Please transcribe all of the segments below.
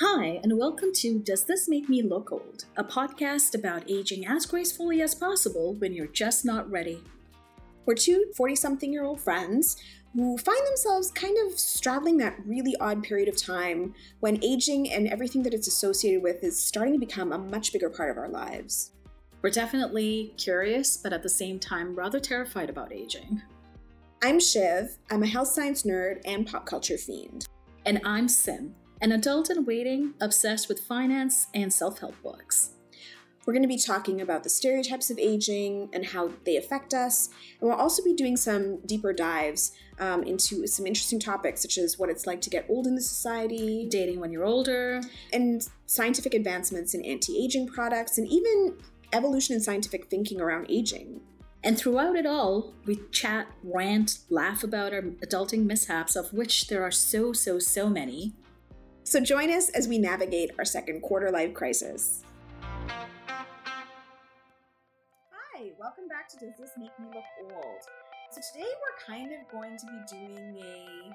Hi, and welcome to Does This Make Me Look Old? A podcast about aging as gracefully as possible when you're just not ready. We're two 40 something year old friends who find themselves kind of straddling that really odd period of time when aging and everything that it's associated with is starting to become a much bigger part of our lives. We're definitely curious, but at the same time, rather terrified about aging. I'm Shiv, I'm a health science nerd and pop culture fiend. And I'm Sim, an adult in waiting obsessed with finance and self help books. We're going to be talking about the stereotypes of aging and how they affect us. And we'll also be doing some deeper dives um, into some interesting topics, such as what it's like to get old in the society, dating when you're older, and scientific advancements in anti aging products, and even evolution in scientific thinking around aging. And throughout it all, we chat, rant, laugh about our adulting mishaps, of which there are so, so, so many. So join us as we navigate our second quarter life crisis. Hi, welcome back to Does This Make Me Look Old? So today we're kind of going to be doing a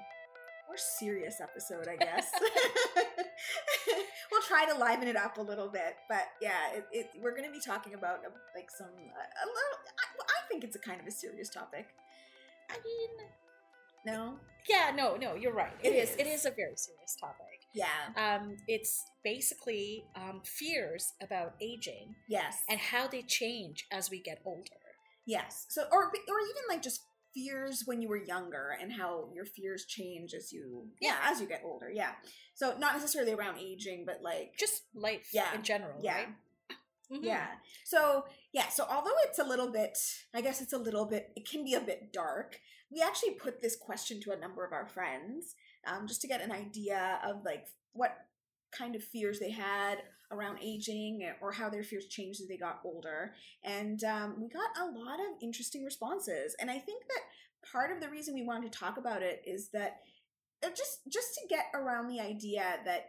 more serious episode, I guess. we'll try to liven it up a little bit, but yeah, it, it, we're going to be talking about uh, like some uh, a little. I, I think it's a kind of a serious topic. I mean, no. Yeah, no, no, you're right. it, it is. is. It is a very serious topic. Yeah. Um, it's basically um, fears about aging. Yes. And how they change as we get older. Yes. So, or or even like just fears when you were younger and how your fears change as you yeah as you get older yeah so not necessarily around aging but like just life yeah in general yeah right? mm-hmm. yeah so yeah so although it's a little bit i guess it's a little bit it can be a bit dark we actually put this question to a number of our friends um, just to get an idea of like what kind of fears they had around aging or how their fears changed as they got older. And um, we got a lot of interesting responses. And I think that part of the reason we wanted to talk about it is that uh, just just to get around the idea that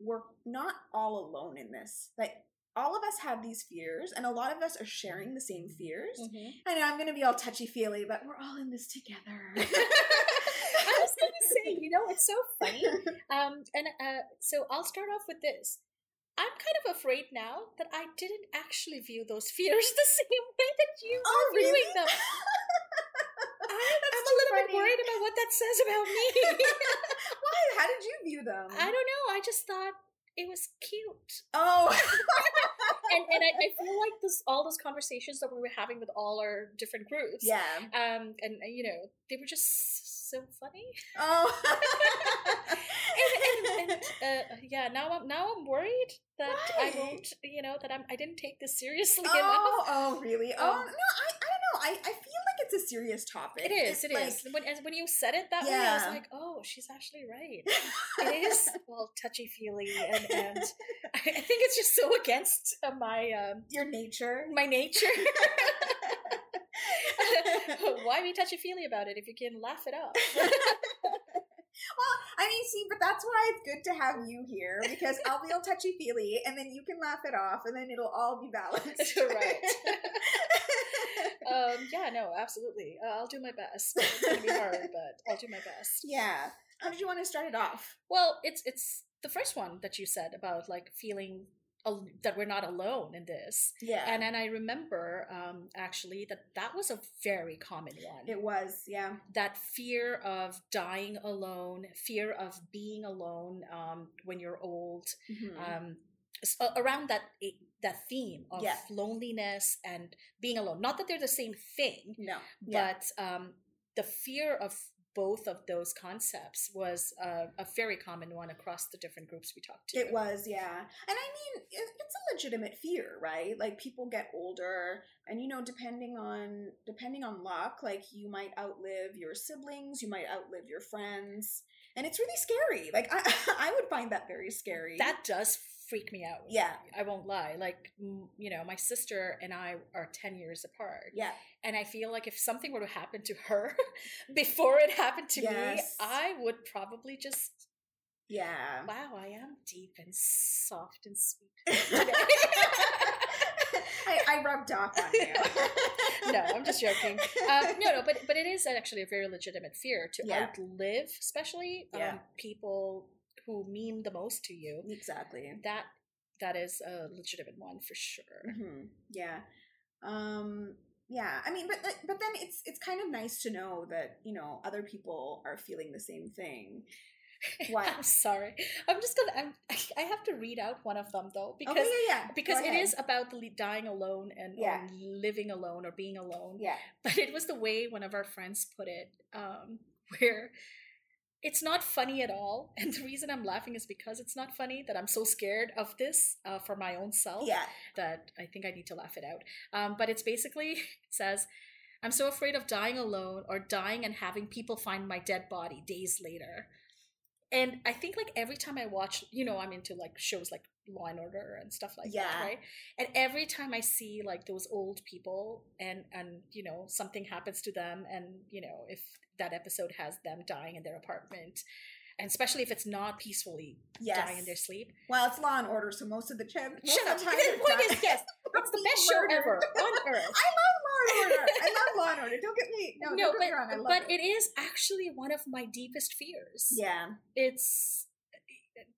we're not all alone in this. That all of us have these fears, and a lot of us are sharing the same fears. Mm-hmm. I know I'm going to be all touchy feely, but we're all in this together. I was going to say, you know, it's so funny. Um, and uh, so I'll start off with this. I'm kind of afraid now that I didn't actually view those fears the same way that you oh, were viewing them. I, am a little funny. bit worried about what that says about me. Why? How did you view them? I don't know. I just thought it was cute. Oh. and and I, I, feel like this all those conversations that we were having with all our different groups. Yeah. Um and you know, they were just so funny. Oh. and, and, and uh, yeah, now I'm now I'm worried that? I won't, you know, that I'm I didn't take this seriously oh, enough. Oh, really? Oh, um, no, I, I don't know. I, I feel like it's a serious topic. It is. It's it like, is. When when you said it that yeah. way, I was like, oh, she's actually right. it is well touchy feely, and and I think it's just so against my um, your nature, my nature. Why be touchy feely about it if you can laugh it off? well, I mean, see, but that's why it's good to have you here because I'll be all touchy feely, and then you can laugh it off, and then it'll all be balanced. right. um, yeah. No. Absolutely. Uh, I'll do my best. It's gonna be hard, but I'll do my best. Yeah. How did you want to start it off? Well, it's it's the first one that you said about like feeling that we're not alone in this. Yeah. And then I remember um, actually that that was a very common one. It was, yeah. That fear of dying alone, fear of being alone um, when you're old. Mm-hmm. Um, so around that that theme of yeah. loneliness and being alone. Not that they're the same thing. No. But yeah. um, the fear of both of those concepts was a, a, very common one across the different groups we talked to. It was, yeah. And I mean, it's a legitimate fear, right? Like people get older and you know, depending on depending on luck, like you might outlive your siblings, you might outlive your friends, and it's really scary. Like I I would find that very scary. That does freak me out. Yeah. I won't lie. Like, you know, my sister and I are 10 years apart. Yeah. And I feel like if something were to happen to her before it happened to yes. me, I would probably just. Yeah. Wow, I am deep and soft and sweet. I, I rubbed off on you. no, I'm just joking. Um, no, no, but but it is actually a very legitimate fear to yeah. outlive, especially um, yeah. people who mean the most to you exactly. that that is a legitimate one for sure hmm Yeah. Um yeah, I mean but but then it's it's kind of nice to know that, you know, other people are feeling the same thing. What? i'm sorry i'm just gonna i'm i have to read out one of them though because okay, yeah, yeah. Because it is about the dying alone and Yeah. living alone or being alone Yeah. but it was the way one of our friends put it um where it's not funny at all and the reason i'm laughing is because it's not funny that i'm so scared of this uh, for my own self Yeah. that i think i need to laugh it out um, but it's basically it says i'm so afraid of dying alone or dying and having people find my dead body days later and i think like every time i watch you know i'm into like shows like law and order and stuff like Yeah. that right and every time i see like those old people and and you know something happens to them and you know if that episode has them dying in their apartment and especially if it's not peacefully Yes. dying in their sleep Well, it's Law and Order, so most of the time, shut up the time the they're point dying. is yes it's the best show ever on earth I love Law and Order. I love Law and Order. Don't get me no, no, but me wrong. I love but it. it is actually one of my deepest fears Yeah. it's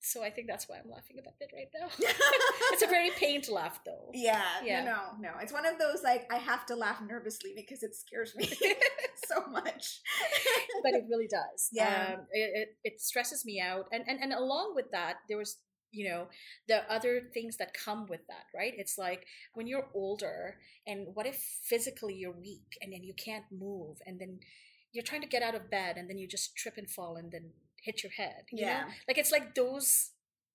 so i think that's why i'm laughing about it right now it's a very pained laugh though Yeah, Yeah. no, no, no. It's one of those like I have to laugh nervously because it scares me so much. but it really does. Yeah. um, it, it it stresses me out, and and and along with that, there was you know the other things that come with that, right? It's like when you're older, and what if physically you're weak, and then you can't move, and then you're trying to get out of bed, and then you just trip and fall, and then hit your head. You Yeah. know, like it's like those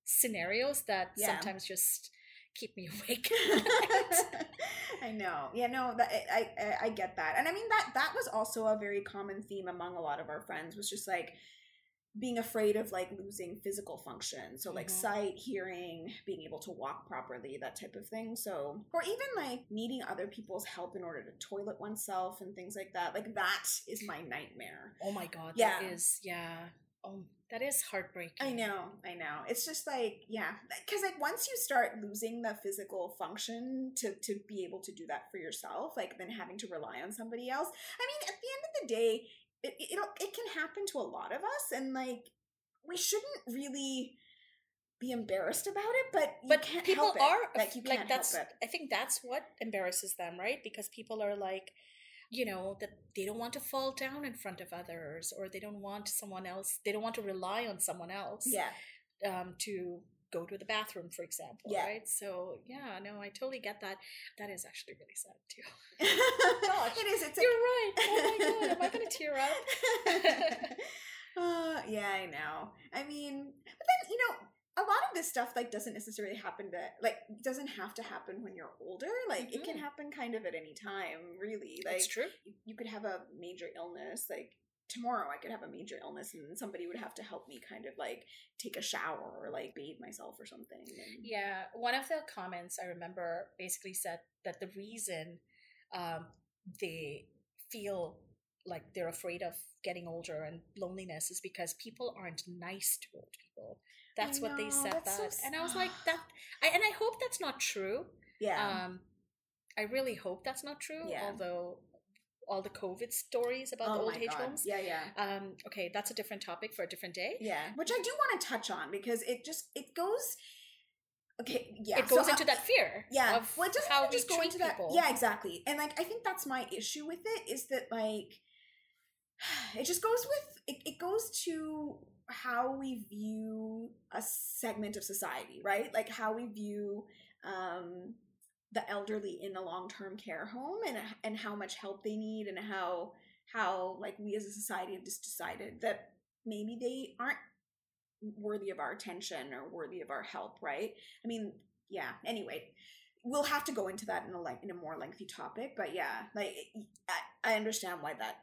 scenarios that Yeah. sometimes just keep me awake. I know. Yeah, no, that I, I I get that. And I mean that that was also a very common theme among a lot of our friends was just like being afraid of like losing physical function. So like Mhm. sight, hearing, being able to walk properly, that type of thing. So or even like needing other people's help in order to toilet oneself and things like that. Like that is my nightmare. oh my god, Yeah. that is yeah. Oh, that is heartbreaking. I know, I know. It's just like, yeah, because like once you start losing the physical function to to be able to do that for yourself, like then having to rely on somebody else. I mean, at the end of the day, it it it'll- it can happen to a lot of us, and like we shouldn't really be embarrassed about it, but but can't people are like you can't that's help it. i think that's what embarrasses them right because people are like you know that they don't want to fall down in front of others or they don't want someone else they don't want to rely on someone else Yeah, um, to go to the bathroom for example Yeah. right so yeah no i totally get that that is actually really sad too gosh, it is. It's you're like, right oh my god am i gonna tear up uh, yeah, I know. I mean, but then you know, a lot of this stuff like doesn't necessarily happen to like doesn't have to happen when you're older. Like it can Mhm. happen kind of at any time, really. Like that's true you, you could have a major illness, like tomorrow I could have a major illness and somebody would have to help me kind of like take a shower or like bathe myself or something. And, Yeah, one of the comments I remember basically said that the reason um, they feel like they're afraid of getting older and loneliness is because people aren't nice to old people. That's what they said that's so that, and I was like that, I, and I hope that's not true. Yeah. Um, I really hope that's not true. Yeah. Although all the COVID stories about the oh old age God. homes. Yeah, yeah. Um, okay, that's a different topic for a different day. Yeah, which I do want to touch on because it just it goes. Okay, yeah, it goes I- into that fear. yeah of well it doesn't how just go into that people. yeah exactly and like i think that's my issue with it is that like it just goes with it, it goes to how we view a segment of society right? Like how we view um the elderly in a long-term care home and and how much help they need and how how like we as a society have just decided that maybe they aren't worthy of our attention or worthy of our help right? I mean yeah anyway we'll have to go into that in a like in a more lengthy topic but yeah like i, I understand why that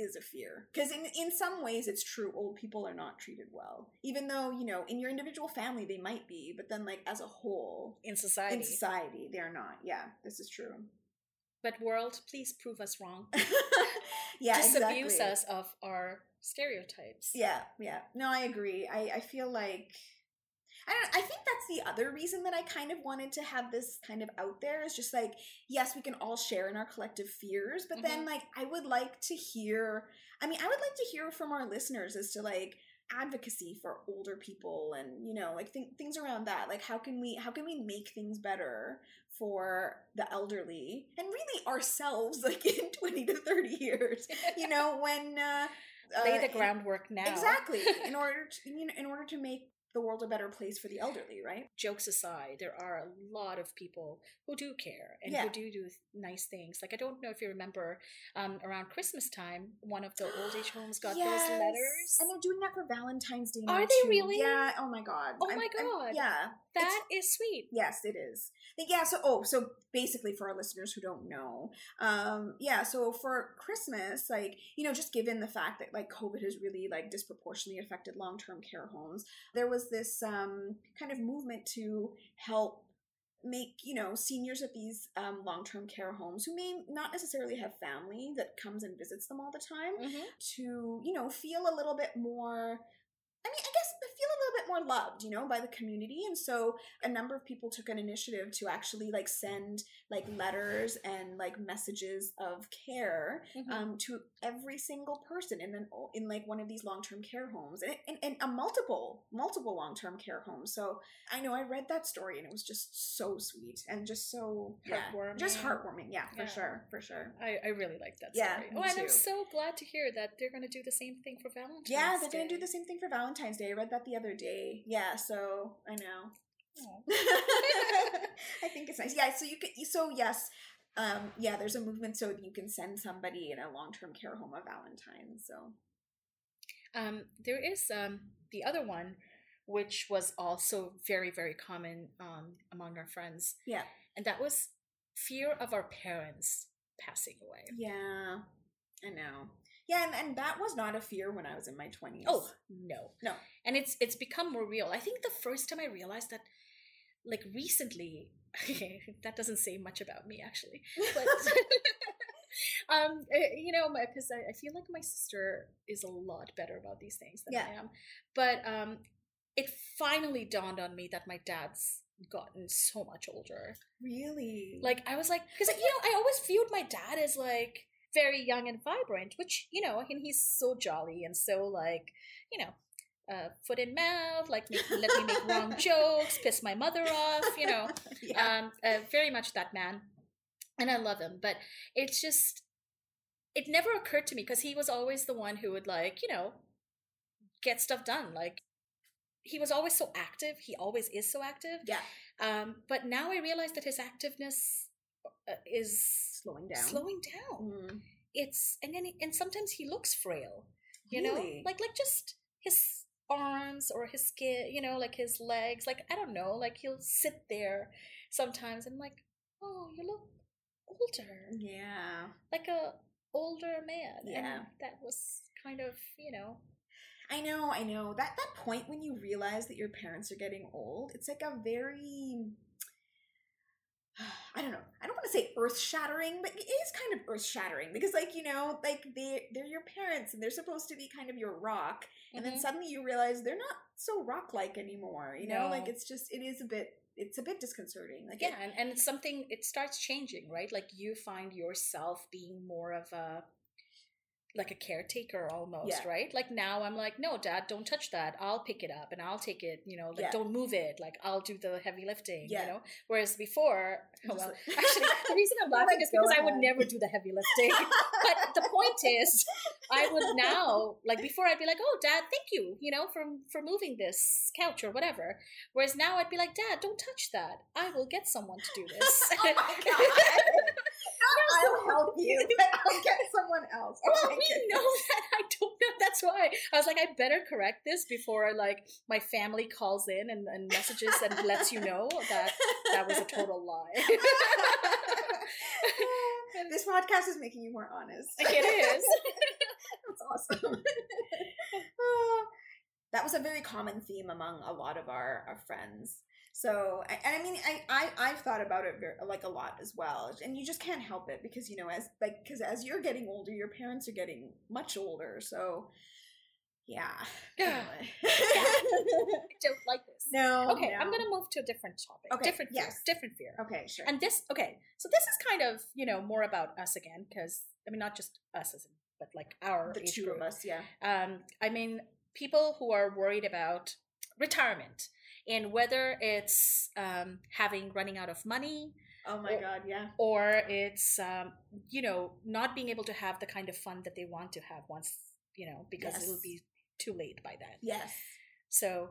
is a fear because in in some ways it's true old people are not treated well even though you know in your individual family they might be but then like as a whole in society. in society they're not yeah this is true But world, please prove us wrong. yeah Disabuse exactly. us of our stereotypes. Yeah, yeah. No, I agree. I, I feel like I don't I think that's the other reason that I kind of wanted to have this kind of out there is just like, yes, we can all share in our collective fears, but then like I would like to hear I mean, I would like to hear from our listeners as to like advocacy for older people and you know like th- things around that like how can we how can we make things better for the elderly and really ourselves like in 20 to 30 years you know when uh, Lay uh, the groundwork now. exactly in order to you know in order to make the world a better place for the elderly right Jokes aside, there are a lot of people who do care and Yeah. who do do nice things. Like I don't know if you remember, um, around Christmas time, one of the old age homes got Yes. those letters. and they're doing that for valentine's day Are they too. really? yeah oh my god Oh my God. yeah That is sweet. Yes, it is. Yeah, so oh, so basically for our listeners who don't know, um, yeah, so for Christmas, like, you know, just given the fact that like COVID has really like disproportionately affected long-term care homes, there was this um kind of movement to help make you know seniors at these um, long-term care homes who may not necessarily have family that comes and visits them all the time Mm-hmm. to you know feel a little bit more I mean, I guess feel a little bit more loved, you know, by the community. And so a number of people took an initiative to actually like send like letters and like messages of care Mhm. um, to every single person in an in like one of these long term care homes and, and, and a multiple multiple long term care homes. So I know I read that story and it was just so sweet and just so yeah, just Heartwarming. Yeah, for Yeah. sure, for sure. I, I really like that Yeah, story. oh, and I'm so glad to hear that they're going to do the same thing for Valentine's Yeah, they're gonna do the same thing for Valentine's Day. I read that the other day. Yeah, so I know. Aw. I think it's nice. Yeah, so you can so yes, um, yeah, there's a movement so you can send somebody in a long term care home a Valentine. So Um, there is um, the other one, which was also very, very common um, among our friends, yeah, and that was fear of our parents passing away. yeah, I know. Yeah, and, and that was not a fear when I was in my twenties. Oh no, No. and it's it's become more real. I think the first time I realized that, like recently, that doesn't say much about me actually, but. Um, eh, you know, my because I, I feel like my sister is a lot better about these things than I am. But um, it finally dawned on me that my dad's gotten so much older. really? Like I was like, because you know, I always viewed my dad as like very young and vibrant, which you know, and he's so jolly and so like, you know. Uh, foot in mouth, like make, let me make wrong jokes, piss my mother off, you know, yeah, um, uh, very much that man, and I love him. But it's just, it never occurred to me because he was always the one who would like, you know, get stuff done. Like he was always so active. He always is so active. yeah, Um, but now I realize that his activeness is slowing down. slowing down. Mm. It's and then and sometimes he looks frail. You know, like like just his arms or his skin. You know, like his legs. Like I don't know. Like he'll sit there sometimes and like, oh, you look older, Yeah. like a older man. Yeah. and that was kind of you know. I know, I know. That that point when you realize that your parents are getting old, it's like a very I don't know. I don't want to say earth shattering, but it is kind of earth shattering because like, you know, like they they're your parents and they're supposed to be kind of your rock. And then Mhm. suddenly you realize they're not so rock like anymore. You know? Like it's just it is a bit it's a bit disconcerting. Like yeah and, and it's something it starts changing right like you find yourself being more of a like a caretaker almost Yeah. right? Like now i'm like no dad don't touch that. I'll pick it up and i'll take it you know like Yeah. don't move it. Like i'll do the heavy lifting Yeah. you know? Whereas before Just well actually the reason i'm laughing is because "Go i would never do the heavy lifting. But the point is i would now like before i'd be like oh dad thank you you know for for moving this couch or whatever. Whereas now i'd be like dad don't touch that. I will get someone to do this. Oh my god. I'll help you. I'll get someone else. Oh well we goodness. know that i don't know that's why i was like i better correct this before like my family calls in and, and messages and lets you know that that was a total lie this podcast is making you more honest. it is That's awesome. Oh, that was a very common theme among a lot of our, our friends. So, I- and I mean, I, I, I've thought about it very, like a lot as well. And you just can't help it because, you know, as, like, because as you're getting older, your parents are getting much older. So, yeah. Yeah. I don't like this no. okay i'm gonna move to a different topic Okay, different fear yes. different fear Okay, sure. and this okay so this is kind of you know more about us again because i mean not just us as in, but like our the two group. of us, yeah. um i mean people who are worried about retirement and whether it's um, having running out of money Oh my Or- god, yeah. or it's um, you know not being able to have the kind of fun that they want to have once you know because Yes. it'll be too late by then Yes. so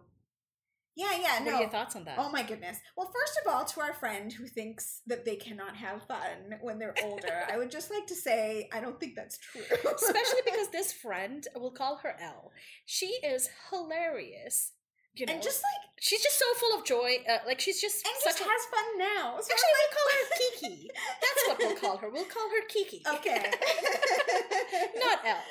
Yeah, yeah, what no. are your thoughts on that Oh my goodness. Well, first of all, to our friend who thinks that they cannot have fun when they're older, I would just like to say I don't think that's true. especially because this friend we'll call her l she is hilarious you know and just like she's just so full of joy uh, like she's just and such just a has fun now. So Actually, we'll call her Kiki. That's what we'll call her. We'll call her Kiki. okay. Not L.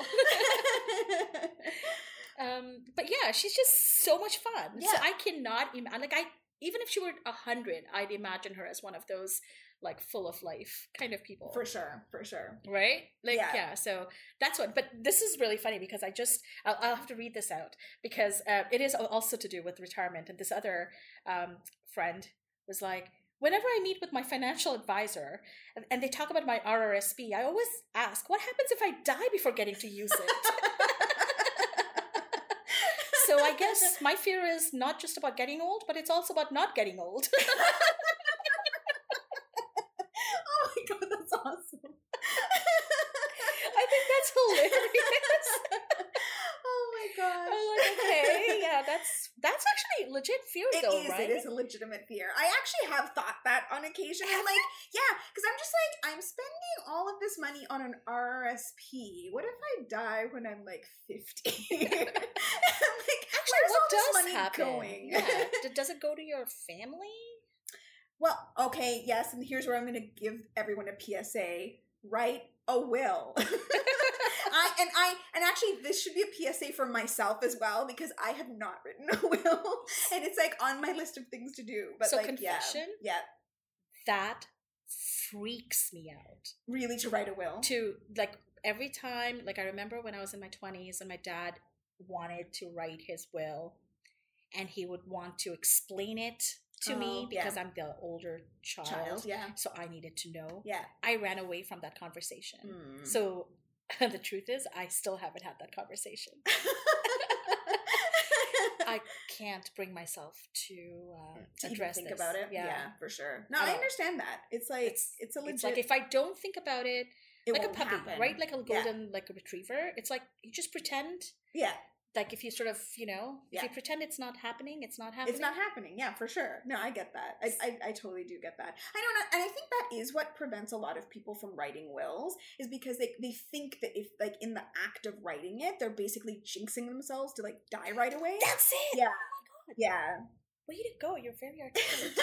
um, but yeah, she's just so much fun. So Yeah. I cannot imagine. Like I, even if she were a hundred, I'd imagine her as one of those like full of life kind of people. for sure, for sure. right? Like Yeah. yeah. So that's what. But this is really funny because I just I'll, I'll have to read this out because uh, it is also to do with retirement. And this other um, friend was like. Whenever I meet with my financial advisor and- and they talk about my RRSP, I always ask, what happens if I die before getting to use it? so I guess my fear is not just about getting old, but it's also about not getting old. oh my god, that's awesome. I think that's hilarious. oh my gosh. I'm like, okay, yeah, that's that's actually legit fear It though, is. right? It is a legitimate fear. I actually have thought that on occasion. I'm like, yeah, because I'm just like, I'm spending all of this money on an RRSP. What if I die when I'm like 50? I'm like, Actually, where's what all this money happen? going? Yeah, does it go to your family? Well, okay, yes, and here's where I'm going to give everyone a PSA. Write a will. I and I and actually this should be a PSA for myself as well because I have not written a will and it's like on my list of things to do. But So like confession? yeah, yeah, That freaks me out. really to write a will. To like every time, like I remember when I was in my twenties and my dad wanted to write his will, and he would want to explain it to me Oh, yeah. because I'm the older child. Child, yeah, So I needed to know. yeah. I ran away from that conversation. Mm. So the truth is, I still haven't had that conversation. I can't bring myself to uh, to address think this. about it. Yeah. Yeah. for sure. No, At I understand that. It's like it's, It's a legit. It's like if I don't think about it, it like a puppy, happen. right? Like a Yeah. golden, like a retriever. It's like you just pretend. yeah, Like if you sort of, you know, if Yeah. you pretend it's not happening, it's not happening. it's not happening. Yeah, for sure. No, I get that. I, I, I totally do get that. I don't know, and I think that is what prevents a lot of people from writing wills is because they they think that if like in the act of writing it, they're basically jinxing themselves to like die right away. That's it. Yeah. Oh my god. Yeah. Way to go! You're very articulate.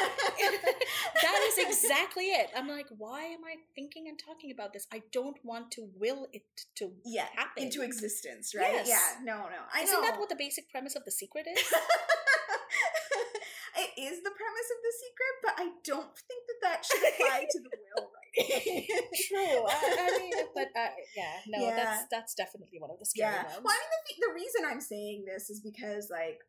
that is exactly it. I'm like, why am I thinking and talking about this? I don't want to will it to yeah. happen Into existence, right? Yes. Yeah. No, no. I Isn't know. that what the basic premise of the secret is? it is the premise of the secret, but I don't think that that should apply to the will writing. True. I, I mean, but uh, yeah, no, Yeah. that's that's definitely one of the scary yeah. ones. Well, I mean, the, the reason I'm saying this is because, like,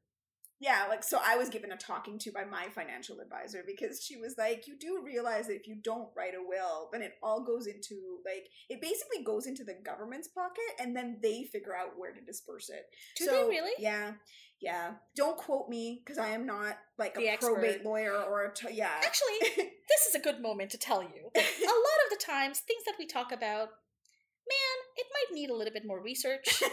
yeah, like, so I was given a talking to by my financial advisor because she was like, you do realize that if you don't write a will, then it all goes into, like, it basically goes into the government's pocket and then they figure out where to disperse it. Do they really? Yeah. Yeah. Don't quote me because I am not, like, a The probate lawyer or a, t- yeah. Actually, this is a good moment to tell you a lot of the times, things that we talk about, it might need a little bit more research.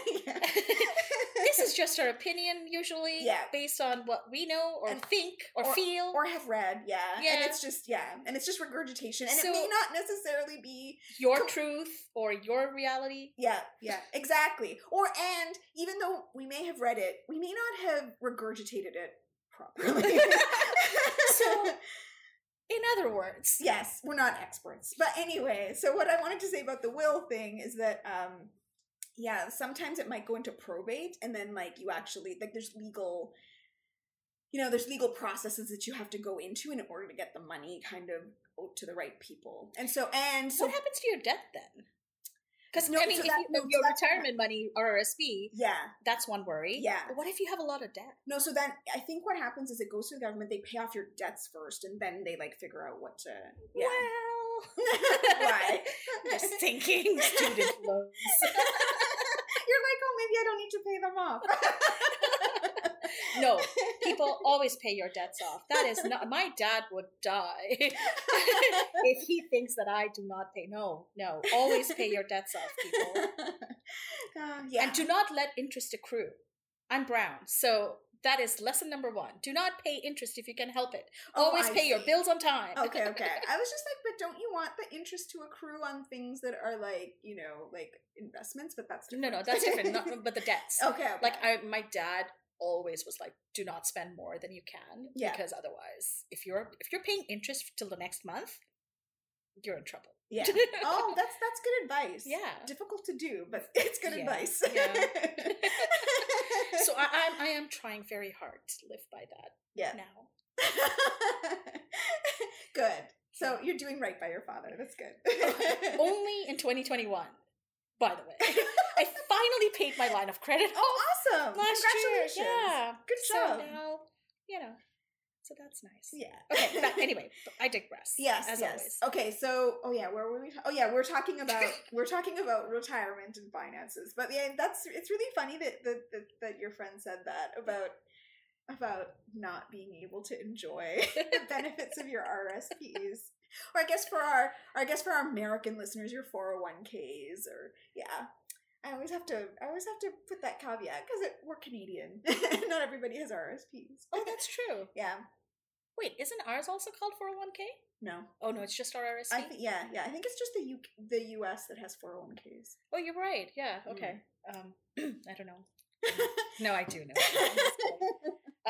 This is just our opinion, usually, Yeah. based on what we know or And- think or, or- feel. or have read, yeah. yeah, And it's just, yeah. And it's just regurgitation. And So- it may not necessarily be your truth or your reality. Yeah, yeah, exactly. Or and even though we may have read it, we may not have regurgitated it properly. So- In other words, yes, we're not experts. But anyway, so what I wanted to say about the will thing is that um yeah, sometimes it might go into probate and then like you actually like there's legal you know, there's legal processes that you have to go into in order to get the money kind of out to the right people. And so and so what happens to your debt then? Because No, I mean, so if that- you, no, your that's- retirement money RRSP, yeah, that's one worry. Yeah. But what if you have a lot of debt? No, so then I think what happens is it goes to the government, they pay off your debts first, and then they like figure out what to. Yeah. Well, right. just thinking student loans. You're like, oh, maybe I don't need to pay them off. No, people always pay your debts off. That is not. My dad would die if he thinks that I do not pay. No, no, always pay your debts off, people, Uh, yeah. and do not let interest accrue. I'm brown, so that is lesson number one. Do not pay interest if you can help it. Oh, Always I pay your bills on time. okay, okay. I was just like, but don't you want the interest to accrue on things that are like, you know, like investments? But that's no, no, that's different. Not, but the debts. okay, okay. Like I, my dad always was like, do not spend more than you can, Yeah. because otherwise, if you're if you're paying interest till the next month, you're in trouble. yeah. Oh, that's that's good advice. Yeah. Difficult to do, but it's good Yeah, advice. yeah. so I, I am trying very hard to live by that yeah. now. good. So you're doing right by your father. That's good. Only in 2021, by the way. I finally paid my line of credit oh, awesome! last Congratulations. year. Yeah. Good So job. now, you know, so that's nice. Yeah. Okay, but anyway, I digress. Yes, as yes. always. Okay, so oh yeah, where were we? ta- oh yeah, we're talking about we're talking about retirement and finances. But yeah, that's it's really funny that that that, that your friend said that about about not being able to enjoy the benefits of your RSPs. Or I guess for our or I guess for our American listeners, your 401ks or yeah. I always have to I always have to put that caveat because we're Canadian. not everybody has RSPs. Oh, that's true. yeah. Wait, isn't ours also called 401k? No. Oh no, it's just our RSP. I think yeah, yeah. I think it's just the U the US that has 401ks. oh, you're right. Yeah. Mm. Okay. Um, I don't know. No, I do know. I'm just kidding.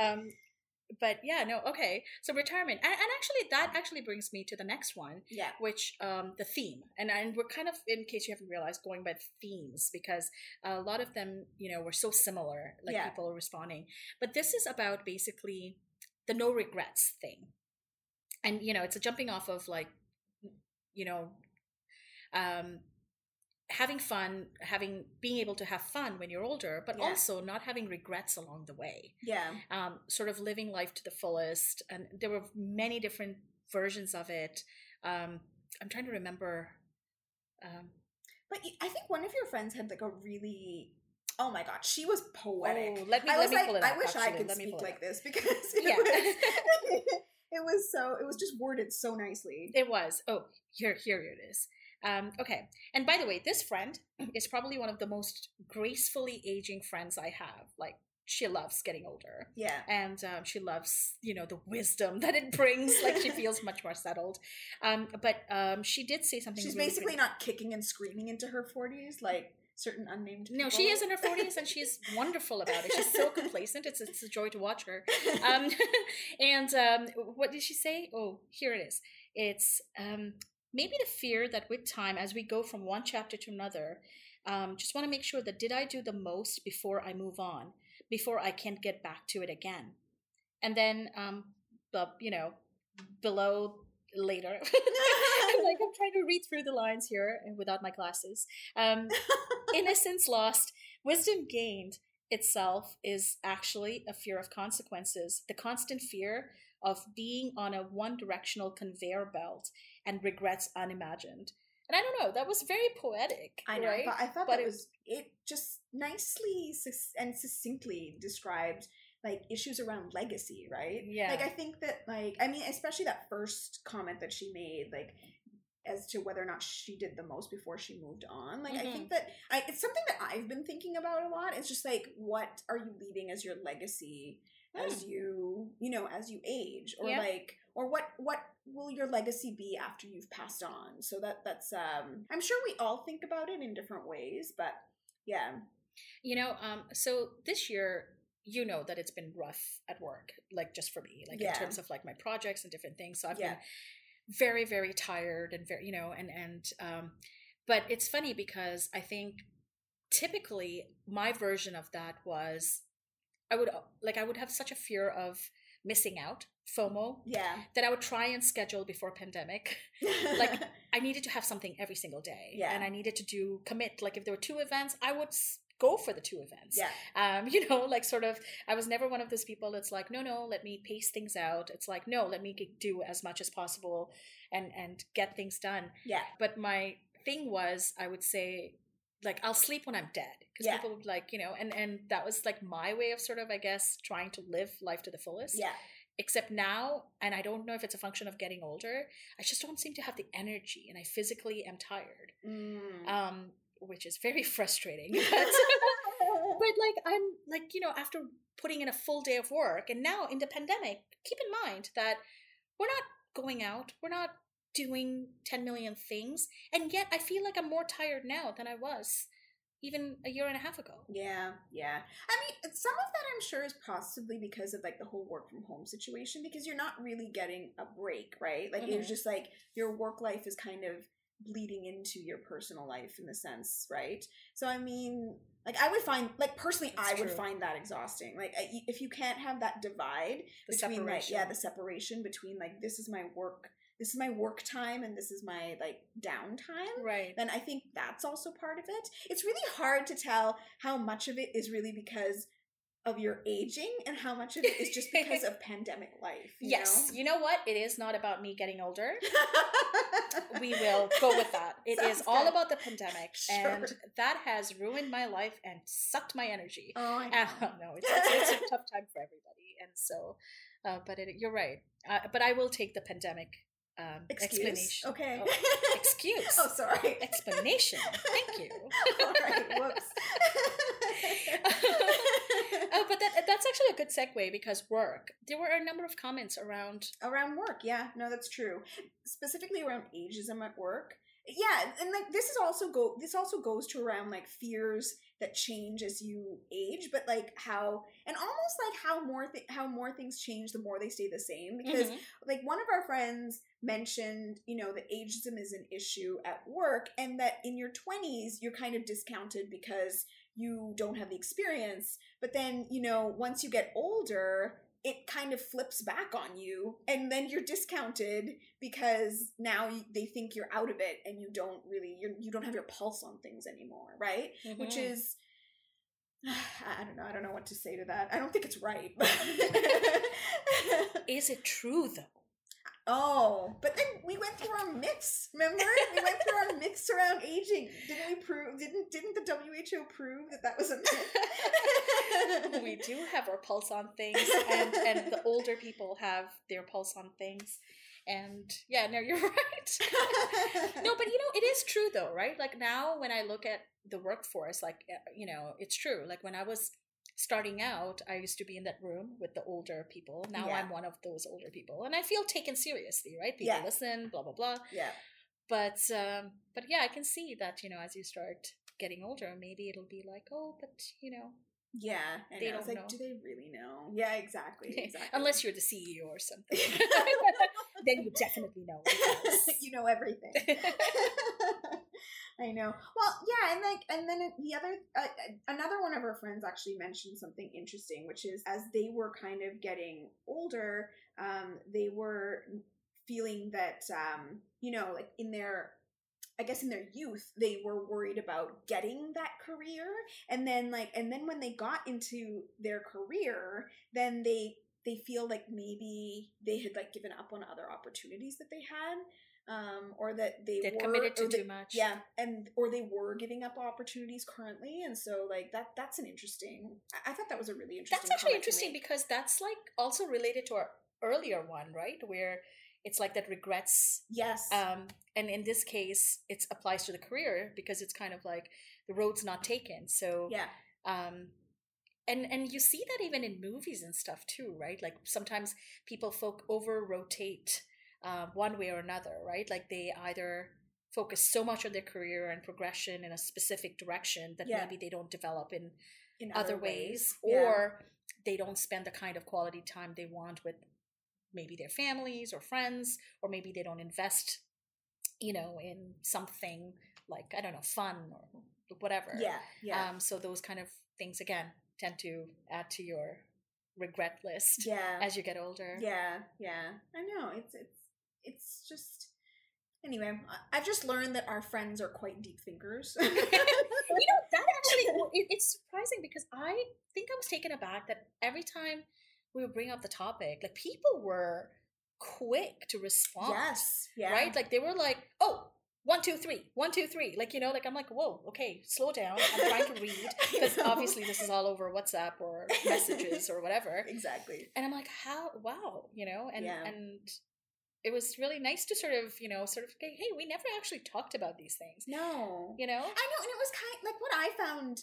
um, but yeah, no. Okay. So retirement, and, and actually, that actually brings me to the next one, yeah. which um, the theme, and and we're kind of, in case you haven't realized, going by themes because a lot of them, you know, were so similar, like Yeah. people responding. But this is about basically the no regrets thing, and you know, it's a jumping off of like, you know, um, having fun, having being able to have fun when you're older, but Yeah. also not having regrets along the way Yeah. um, sort of living life to the fullest. And there were many different versions of it. Um, I'm trying to remember. Um, But I think one of your friends had like a really oh my god, she was poetic. oh, let me I let me like, pull it I up. wish I could Let speak like this because it Yeah. was it was so it was just worded so nicely. It was. Oh, here, here it is. Um, okay. And by the way, this friend is probably one of the most gracefully aging friends I have. Like, she loves getting older. yeah. and um, she loves you know the wisdom that it brings like she feels much more settled um, but um, she did say something She's really basically pretty. not kicking and screaming into her 40s like certain unnamed no she is in her 40s and she's wonderful about it she's so complacent it's, it's a joy to watch her um, and um, what did she say oh here it is it's um, maybe the fear that with time as we go from one chapter to another um, just want to make sure that did i do the most before i move on before i can't get back to it again? And then um, the you know below later I'm like i'm trying to read through the lines here and without my glasses. Um, innocence lost wisdom gained itself is actually a fear of consequences. The constant fear of being on a one directional conveyor belt and regrets unimagined and i don't know that was very poetic I know. right But I thought But that it- was it just nicely and succinctly described like issues around legacy, right? Yeah. Like I think that like I mean, especially that first comment that she made, like as to whether or not she did the most before she moved on. Like I Mhm. think that I it's something that I've been thinking about a lot. It's just like what are you leaving as your legacy as you you know as you age or Hmm. Yeah. like or what what will your legacy be after you've passed on so that that's um i'm sure we all think about it in different ways but yeah You know, um, so this year, you know that it's been rough at work, like just for me, like Yeah. in terms of like my projects and different things. So I've Yeah. been very, very tired and very, you know, and and um, but it's funny because I think typically my version of that was I would like I would have such a fear of missing out, FOMO, yeah that I would try and schedule before pandemic. Like, I needed to have something every single day, Yeah. and I needed to do commit. Like if there were two events, I would go for the two events. yeah Um, you know, like sort of, I was never one of those people that's like, no, no, let me pace things out. It's like, no, let me do as much as possible and and get things done. yeah But my thing was, I would say, like I'll sleep when I'm dead because Yeah. people would like you know, and and that was like my way of sort of I guess trying to live life to the fullest. Yeah. Except now, and I don't know if it's a function of getting older, I just don't seem to have the energy, and I physically am tired, Mm. um, which is very frustrating. But but like i'm like you know after putting in a full day of work and now in the pandemic keep in mind that we're not going out we're not doing 10 million things and yet i feel like i'm more tired now than i was even a year and a half ago Yeah, yeah. I mean, some of that I'm sure is possibly because of like the whole work from home situation because you're not really getting a break, right? Like it's Mhm. just like your work life is kind of bleeding into your personal life in the sense, right? So I mean, like I would find like personally That's I would find that exhausting. Like if you can't have that divide the between like yeah, the separation between like this is my work this is my work time and this is my like downtime right then I think that's also part of it. It's really hard to tell how much of it is really because of your aging and how much of it is just because of pandemic life. You yes know? you know what it is not about me getting older we will go with that It is Sounds all good. about the pandemic Sure. and that has ruined my life and sucked my energy Oh, I I know. know. It's, it's, it's a tough time for everybody, and so, uh, but it, you're right. Uh, but I will take the pandemic um, explanation. Okay. Oh, excuse. oh, sorry. Explanation. Thank you. All right. Whoops. oh, but that that's actually a good segue because work. There were a number of comments around. around work yeah no that's true specifically around ageism at work yeah and like this is also go this also goes to around like fears that change as you age but like how and almost like how more th- how more things change the more they stay the same because Mhm. like one of our friends mentioned you know that ageism is an issue at work and that in your 20s you're kind of discounted because you don't have the experience but then you know once you get older it kind of flips back on you and then you're discounted because now they think you're out of it and you don't really you're, you don't have your pulse on things anymore right which Mhm. is I don't know. I don't know what to say to that. I don't think it's right. Is it true though? Oh, but then we went through our myths. Remember, we went through our myths around aging. Didn't we prove? Didn't didn't the WHO prove that that was a myth? we do have our pulse on things, and and the older people have their pulse on things. And yeah, no, you're right. no, but you know, it is true though, right? Like now when I look at the workforce, like, uh, you know, it's true. Like when I was starting out, I used to be in that room with the older people. Now Yeah. I'm one of those older people and I feel taken seriously, right? People Yeah. listen, blah, blah, blah. yeah. But, um, but yeah, I can see that, you know, as you start getting older, maybe it'll be like, oh, but, you know, Yeah, I They. It's don't like, know. do they really know? Yeah, exactly. exactly. unless you're the CEO or something, then you definitely know. you know everything. I know. Well, yeah, and like, and then the other, uh, another one our friends actually mentioned something interesting, which is as they were kind of getting older, um, they were feeling that, um, you know, like in their I guess in their youth they were worried about getting that career. And then like and then when they got into their career then they they feel like maybe they had like given up on other opportunities that they had um or that they They'd were committed to that- too much. yeah and or they were giving up opportunities currently and so like that that's an interesting i, I thought that was a really interesting That's actually interesting because that's like also related to our earlier one, right? Where it's like that regrets. yes Um, and in this case, it applies to the career because it's kind of like the road's not taken. So, yeah um, and and you see that even in movies and stuff too, right? Like sometimes people folk over rotate uh, one way or another, right? Like they either focus so much on their career and progression in a specific direction that Yeah. maybe they don't develop in in other ways, Yeah. or they don't spend the kind of quality time they want with maybe their families or friends, or maybe they don't invest, you know, in something like I don't know, fun or whatever. yeah yeah Um, so those kind of things again tend to add to your regret list yeah as you get older. Yeah, yeah. I know. It's it's it's just anyway, I've just learned that our friends are quite deep thinkers. you know that actually it, it's surprising because i think i was taken aback that every time we would bring up the topic like people were quick to respond yes. Yeah. right like they were like oh one two three one two three like you know like i'm like whoa okay slow down i'm trying to read because obviously this is all over whatsapp or messages or whatever exactly and i'm like how wow you know and Yeah. and it was really nice to sort of you know sort of hey hey, we never actually talked about these things no you know I know, and it was kind of, like what I found.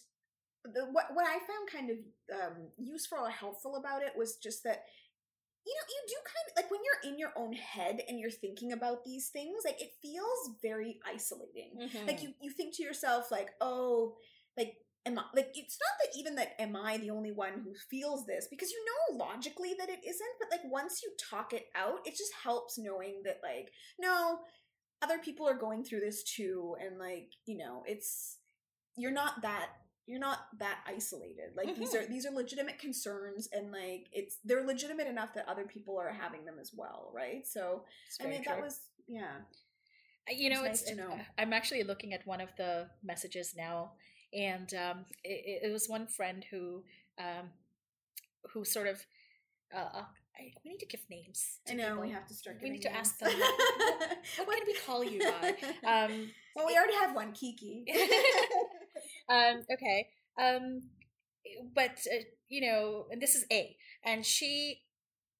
The, what what I found kind of um, useful or helpful about it was just that you know you do kind of like when you're in your own head and you're thinking about these things, like it feels very isolating. Mhm. Like you you think to yourself like, oh, like am I like it's not that even that am I the only one who feels this because you know logically that it isn't, but like once you talk it out, it just helps knowing that like no, other people are going through this too and like you know it's you're not that you're not that isolated. Like these mm-hmm. are these are legitimate concerns and like it's they're legitimate enough that other people are having them as well right? So i mean that was yeah. You know it's nice to know. i'm actually looking at one of the messages now and um it, it was one friend who um who sort of uh uh, I, we need to give names i to know we have to start We need to names. ask them, what can we call you by um well we already have one kiki. Um okay um but uh, you know and this is a and she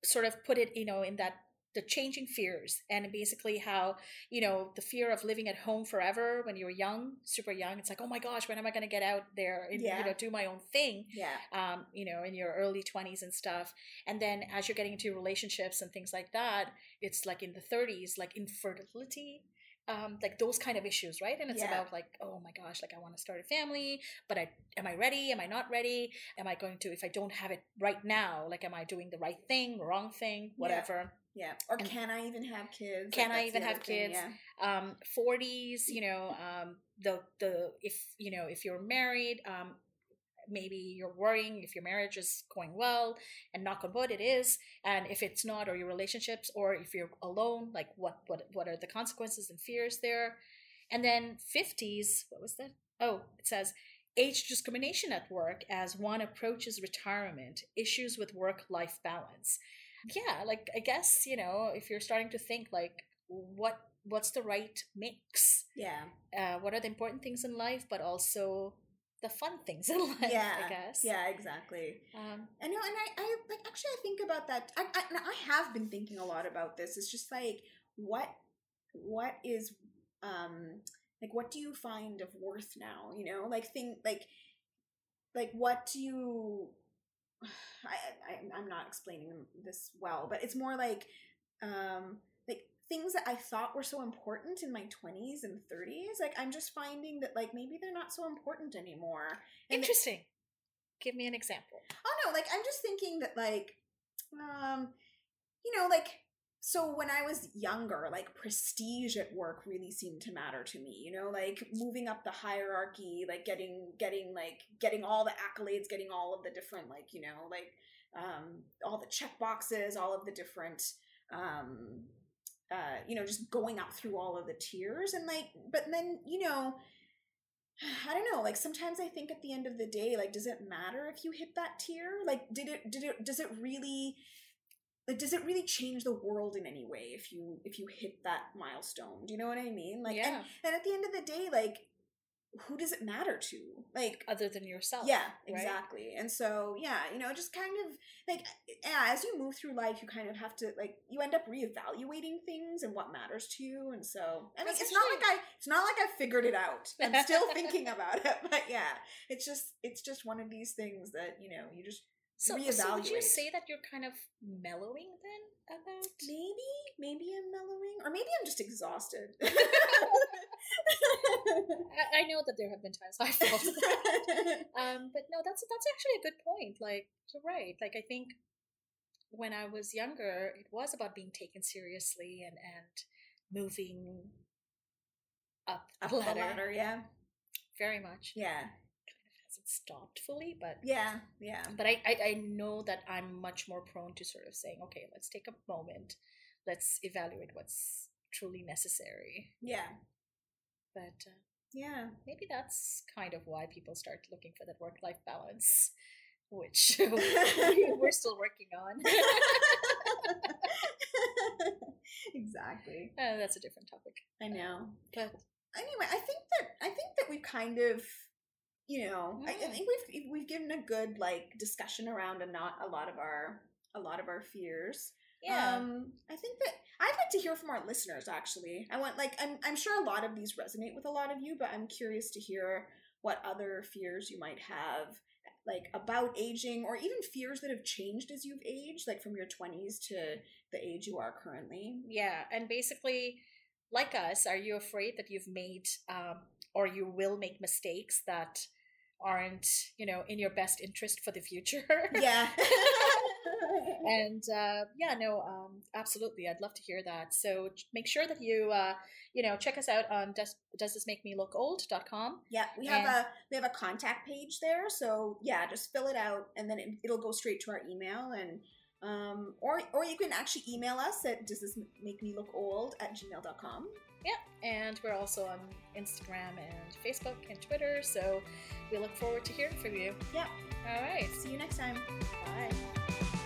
sort of put it you know in that the changing fears and basically how you know the fear of living at home forever when you're young super young it's like oh my gosh when am i going to get out there and Yeah. you know do my own thing yeah um, you know, in your early 20s and stuff. And then as you're getting into relationships and things like that, it's like in the 30s, like infertility, um, like those kind of issues, right? And it's Yeah. about like, oh my gosh, like I want to start a family, but I am I ready? Am I not ready? Am I going to if I don't have it right now? Like, am I doing the right thing, wrong thing, whatever? Yeah or And- can i even have kids Can I even have thing, kids? yeah. um 40s you know um the the if you know if you're married um maybe you're worrying if your marriage is going well and knock on wood it is and if it's not or your relationships or if you're alone like what what what are the consequences and fears there and then 50s what was that oh it says age discrimination at work as one approaches retirement issues with work life balance yeah like i guess you know if you're starting to think like what what's the right mix yeah uh, what are the important things in life but also the fun things in life yeah i guess yeah exactly um, I know, and I, I like actually I think about that. I, I, I have been thinking a lot about this. It's just like what, what is, um, like what do you find of worth now? You know, like think like, like what do you? I, I I'm not explaining this well, but it's more like, um, like things that I thought were so important in my 20s and 30s. Like I'm just finding that like maybe they're not so important anymore. And interesting give me an example Oh no, like I'm just thinking that like um you know, like so when I was younger, like prestige at work really seemed to matter to me, you know, like moving up the hierarchy, like getting getting like getting all the accolades, getting all of the different like, you know, like um all the check boxes, all of the different um uh you know, just going up through all of the tiers and like but then, you know, I don't know. Like sometimes I think at the end of the day, like, does it matter if you hit that tier? Like, did it? Did it? Does it really? Like, does it really change the world in any way if you if you hit that milestone? Do you know what I mean? Like, and, yeah and at the end of the day, like, who does it matter to? Like, other than yourself yeah, right? exactly. And so, yeah, you know, just kind of like, yeah, as you move through life, you kind of have to like, you end up reevaluating things and what matters to you. And so, I mean, That's it's not like I, it's not like I figured it out. I'm still thinking about it, but yeah, it's just, it's just one of these things that you know, you just so, so would you say that you're kind of mellowing then about? Maybe, maybe I'm mellowing, or maybe I'm just exhausted. I, I know that there have been times i felt that um but no that's that's actually a good point like you're right. Like i think when i was younger it was about being taken seriously and and moving up Up the ladder, ladder, yeah, very much. Yeah, hasn't stopped fully but yeah, yeah, but I, I i know that i'm much more prone to sort of saying okay let's take a moment let's evaluate what's truly necessary yeah, but uh, yeah. maybe that's kind of why people start looking for that work life balance which we're still working on exactly. Uh, that's a different topic I know. but anyway, I think that I think that we've kind of, you know, I, I Mm. think we've we've given a good like discussion around and not a lot of our a lot of our fears. Yeah. Um, I think that I'd like to hear from our listeners. Actually, I want like I'm I'm sure a lot of these resonate with a lot of you, but I'm curious to hear what other fears you might have, like about aging, or even fears that have changed as you've aged, like from your 20s to the age you are currently. Yeah, and basically, like us, are you afraid that you've made um, or you will make mistakes that aren't, you know, in your best interest for the future? Yeah. and uh, yeah, no, um, absolutely, I'd love to hear that. So make sure that you, uh, you know, check us out on does does this make me look old.com. Yeah, we have And- a we have a contact page there. So yeah, just fill it out, and then it, it'll go straight to our email, and um, or or you can actually email us at does this make me look old at gmail.com. Yeah, and we're also on Instagram and Facebook and Twitter. So we look forward to hearing from you. Yeah, All right, see you next time. bye.